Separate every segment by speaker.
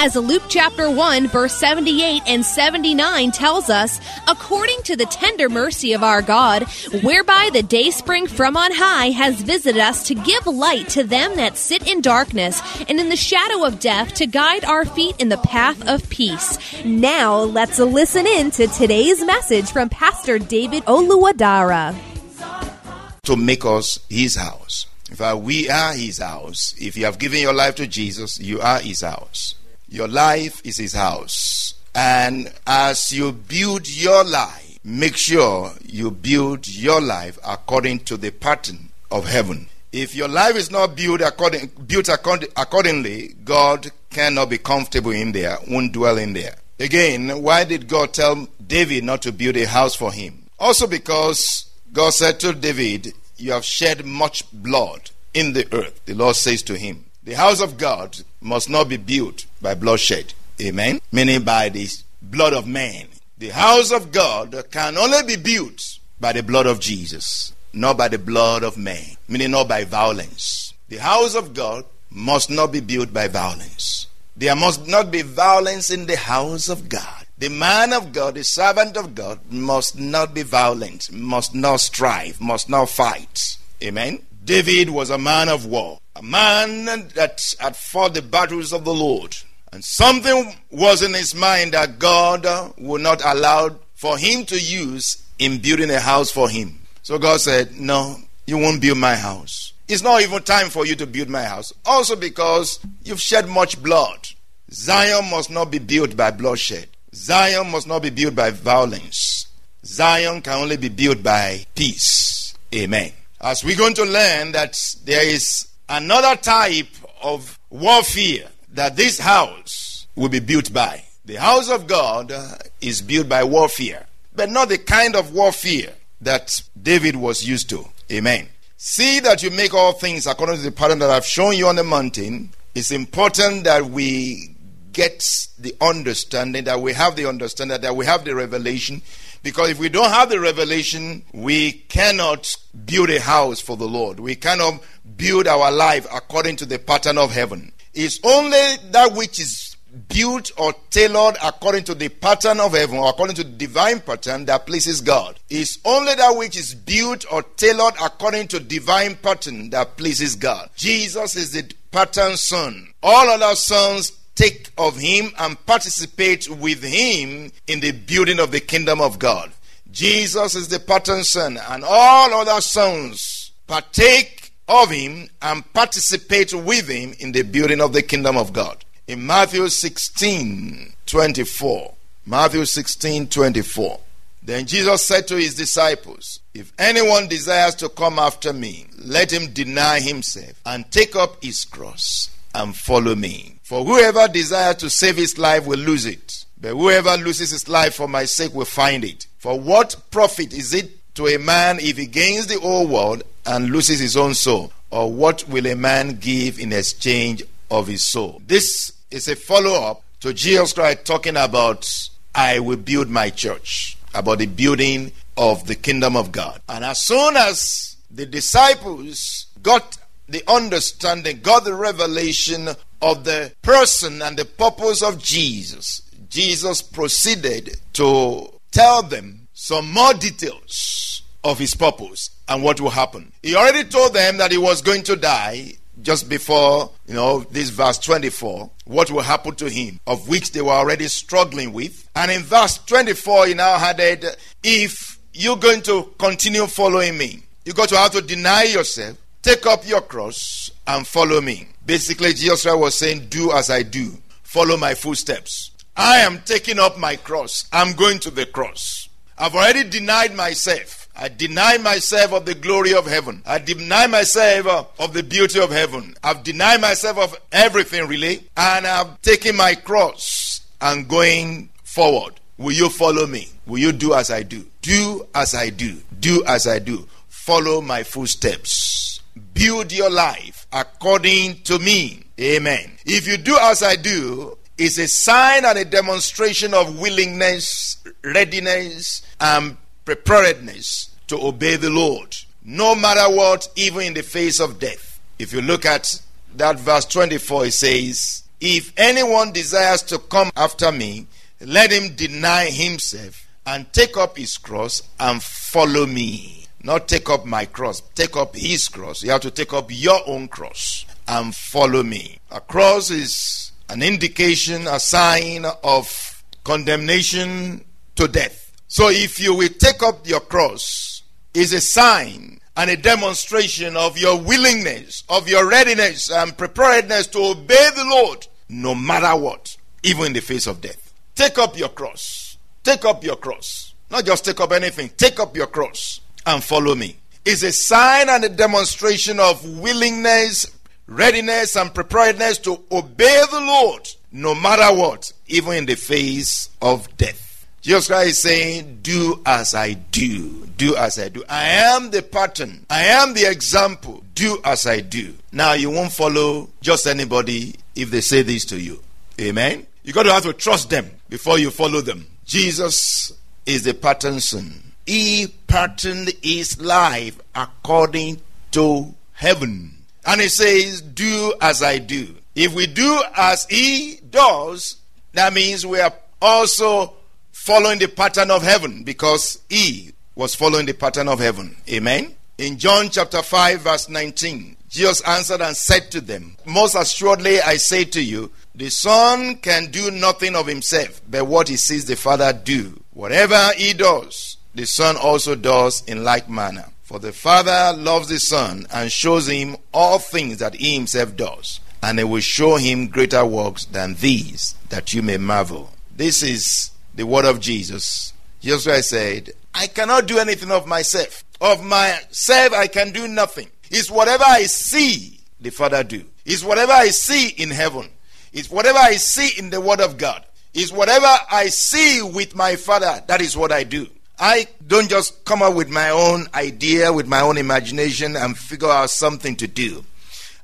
Speaker 1: As Luke chapter 1, verse 78 and 79 tells us, according to the tender mercy of our God, whereby the day spring from on high has visited us to give light to them that sit in darkness and in the shadow of death to guide our feet in the path of peace. Now let's listen in to today's message from Pastor David Oluwadara.
Speaker 2: to make us his house. In fact, we are his house. If you have given your life to Jesus, you are his house. Your life is his house. And as you build your life, make sure you build your life according to the pattern of heaven. If your life is not built according built accord- accordingly, God cannot be comfortable in there, won't dwell in there. Again, why did God tell David not to build a house for him? Also because God said to David, You have shed much blood in the earth. The Lord says to him, The house of God must not be built by bloodshed. Amen. Meaning by the blood of man. The house of God can only be built by the blood of Jesus, not by the blood of man. Meaning not by violence. The house of God must not be built by violence. There must not be violence in the house of God. The man of God, the servant of God, must not be violent, must not strive, must not fight. Amen. David was a man of war, a man that had fought the battles of the Lord. And something was in his mind that God would not allow for him to use in building a house for him. So God said, No, you won't build my house. It's not even time for you to build my house. Also, because you've shed much blood. Zion must not be built by bloodshed. Zion must not be built by violence. Zion can only be built by peace. Amen. As we're going to learn that there is another type of warfare that this house will be built by. The house of God is built by warfare, but not the kind of warfare that David was used to. Amen. See that you make all things according to the pattern that I've shown you on the mountain. It's important that we get the understanding, that we have the understanding, that we have the revelation. Because if we don't have the revelation, we cannot build a house for the Lord. We cannot build our life according to the pattern of heaven. It's only that which is built or tailored according to the pattern of heaven, or according to the divine pattern that pleases God. It's only that which is built or tailored according to divine pattern that pleases God. Jesus is the pattern son. All other sons take of him and participate with him in the building of the kingdom of God. Jesus is the pattern son, and all other sons partake of him and participate with him in the building of the kingdom of God. In Matthew 16 24, Matthew 16 24, then Jesus said to his disciples, If anyone desires to come after me, let him deny himself and take up his cross and follow me. For whoever desires to save his life will lose it, but whoever loses his life for my sake will find it. For what profit is it to a man if he gains the whole world and loses his own soul? Or what will a man give in exchange of his soul? This is a follow up to Jesus Christ talking about, I will build my church, about the building of the kingdom of God. And as soon as the disciples got the understanding, got the revelation of the person and the purpose of Jesus, Jesus proceeded to tell them some more details of his purpose and what will happen. He already told them that he was going to die, just before, you know, this verse 24, what will happen to him, of which they were already struggling with. And in verse 24, he now added, if you're going to continue following me, you got to have to deny yourself, take up your cross, and follow me. Basically, Jesus was saying, do as I do, follow my footsteps. I am taking up my cross. I'm going to the cross. I've already denied myself. I deny myself of the glory of heaven. I deny myself of the beauty of heaven. I've denied myself of everything really. And I've taken my cross and going forward. Will you follow me? Will you do as I do? Do as I do. Do as I do. Follow my footsteps. Build your life according to me. Amen. If you do as I do, it's a sign and a demonstration of willingness, readiness, and preparedness to obey the Lord, no matter what, even in the face of death. If you look at that verse 24, it says, If anyone desires to come after me, let him deny himself and take up his cross and follow me. Not take up my cross, take up his cross. You have to take up your own cross and follow me. A cross is an indication, a sign of condemnation to death. So if you will take up your cross, is a sign and a demonstration of your willingness, of your readiness and preparedness to obey the Lord no matter what, even in the face of death. Take up your cross. Take up your cross. Not just take up anything, take up your cross and follow me. Is a sign and a demonstration of willingness, readiness, and preparedness to obey the Lord no matter what, even in the face of death. Jesus Christ is saying, Do as I do. Do as I do. I am the pattern. I am the example. Do as I do. Now, you won't follow just anybody if they say this to you. Amen. You got to have to trust them before you follow them. Jesus is the pattern son. He patterned his life according to heaven. And he says, Do as I do. If we do as he does, that means we are also following the pattern of heaven because he was following the pattern of heaven. Amen. In John chapter 5, verse 19, Jesus answered and said to them, Most assuredly I say to you, the Son can do nothing of himself, but what he sees the Father do. Whatever he does, the Son also does in like manner. For the Father loves the Son and shows him all things that he himself does, and he will show him greater works than these, that you may marvel. This is the word of Jesus. Jesus Christ said, I cannot do anything of myself. Of myself, I can do nothing. It's whatever I see the Father do. It's whatever I see in heaven. It's whatever I see in the Word of God. It's whatever I see with my Father. That is what I do. I don't just come up with my own idea, with my own imagination, and figure out something to do.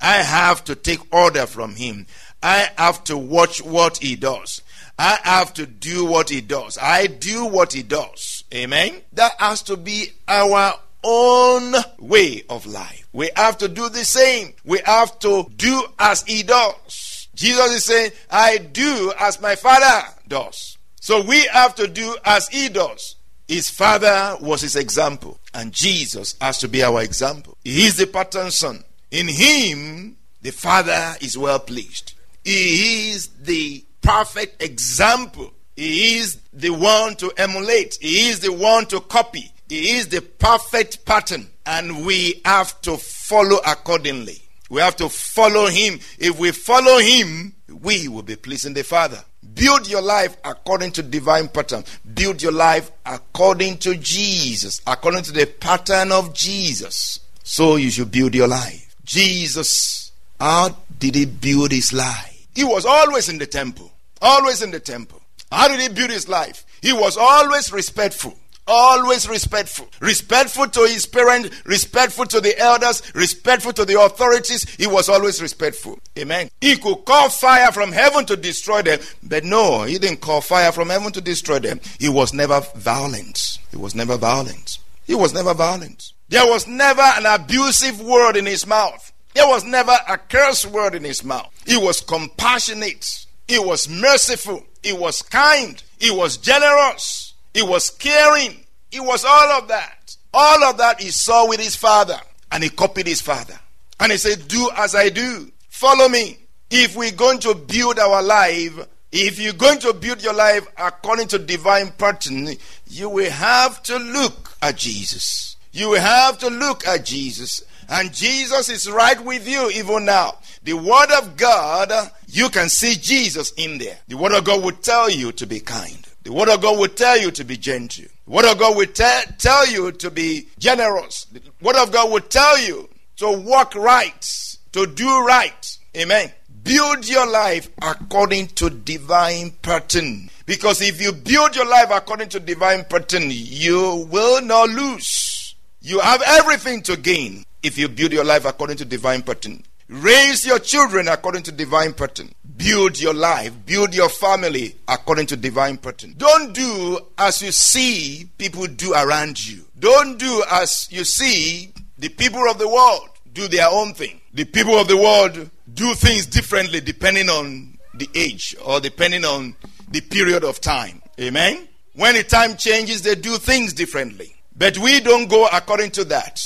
Speaker 2: I have to take order from Him. I have to watch what He does. I have to do what he does. I do what he does. Amen. That has to be our own way of life. We have to do the same. We have to do as he does. Jesus is saying, I do as my father does. So we have to do as he does. His father was his example, and Jesus has to be our example. He is the pattern son. In him, the father is well pleased. He is the perfect example. He is the one to emulate, He is the one to copy, He is the perfect pattern, and we have to follow accordingly. We have to follow Him. If we follow Him, we will be pleasing the Father. Build your life according to divine pattern. Build your life according to Jesus, according to the pattern of Jesus. So you should build your life. Jesus, how did he build his life? He was always in the temple. Always in the temple. How did he build his life? He was always respectful. Always respectful. Respectful to his parents, respectful to the elders, respectful to the authorities. He was always respectful. Amen. He could call fire from heaven to destroy them, but no, he didn't call fire from heaven to destroy them. He was never violent. He was never violent. He was never violent. There was never an abusive word in his mouth. There was never a curse word in his mouth. He was compassionate. He was merciful. He was kind. He was generous. He was caring. He was all of that. All of that he saw with his father. And he copied his father. And he said, Do as I do. Follow me. If we're going to build our life, if you're going to build your life according to divine pattern, you will have to look at Jesus. You will have to look at Jesus. And Jesus is right with you even now. The Word of God, you can see Jesus in there. The Word of God will tell you to be kind. The Word of God will tell you to be gentle. The Word of God will te- tell you to be generous. The Word of God will tell you to walk right, to do right. Amen. Build your life according to divine pattern. Because if you build your life according to divine pattern, you will not lose. You have everything to gain if you build your life according to divine pattern. Raise your children according to divine pattern. Build your life, build your family according to divine pattern. Don't do as you see people do around you. Don't do as you see the people of the world do their own thing. The people of the world do things differently depending on the age or depending on the period of time. Amen? When the time changes, they do things differently. But we don't go according to that.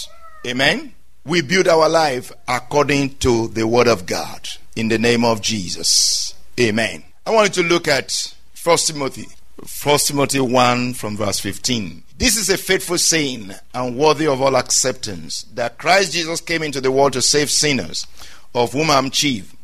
Speaker 2: Amen? We build our life according to the Word of God. In the name of Jesus. Amen. I want you to look at 1 Timothy. 1 Timothy 1 from verse 15. This is a faithful saying and worthy of all acceptance that Christ Jesus came into the world to save sinners, of whom I am chief.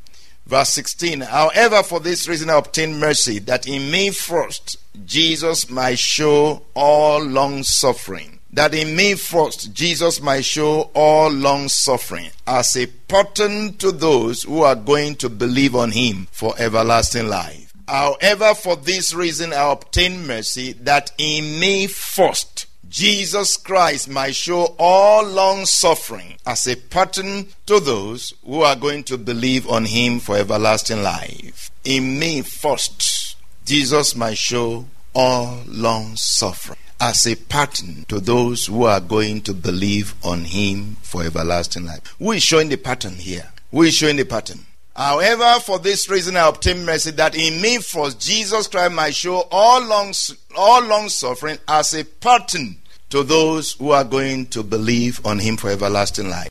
Speaker 2: Verse 16. However, for this reason I obtained mercy, that in me first Jesus might show all long suffering. That in me first Jesus might show all long suffering as a pattern to those who are going to believe on him for everlasting life. However, for this reason I obtain mercy, that in me first Jesus Christ might show all long suffering as a pattern to those who are going to believe on him for everlasting life. In me first, Jesus might show all long suffering as a pattern to those who are going to believe on him for everlasting life. Who is showing the pattern here? Who is showing the pattern? However, for this reason I obtain mercy that in me first Jesus Christ might show all long, all long suffering as a pattern to those who are going to believe on him for everlasting life.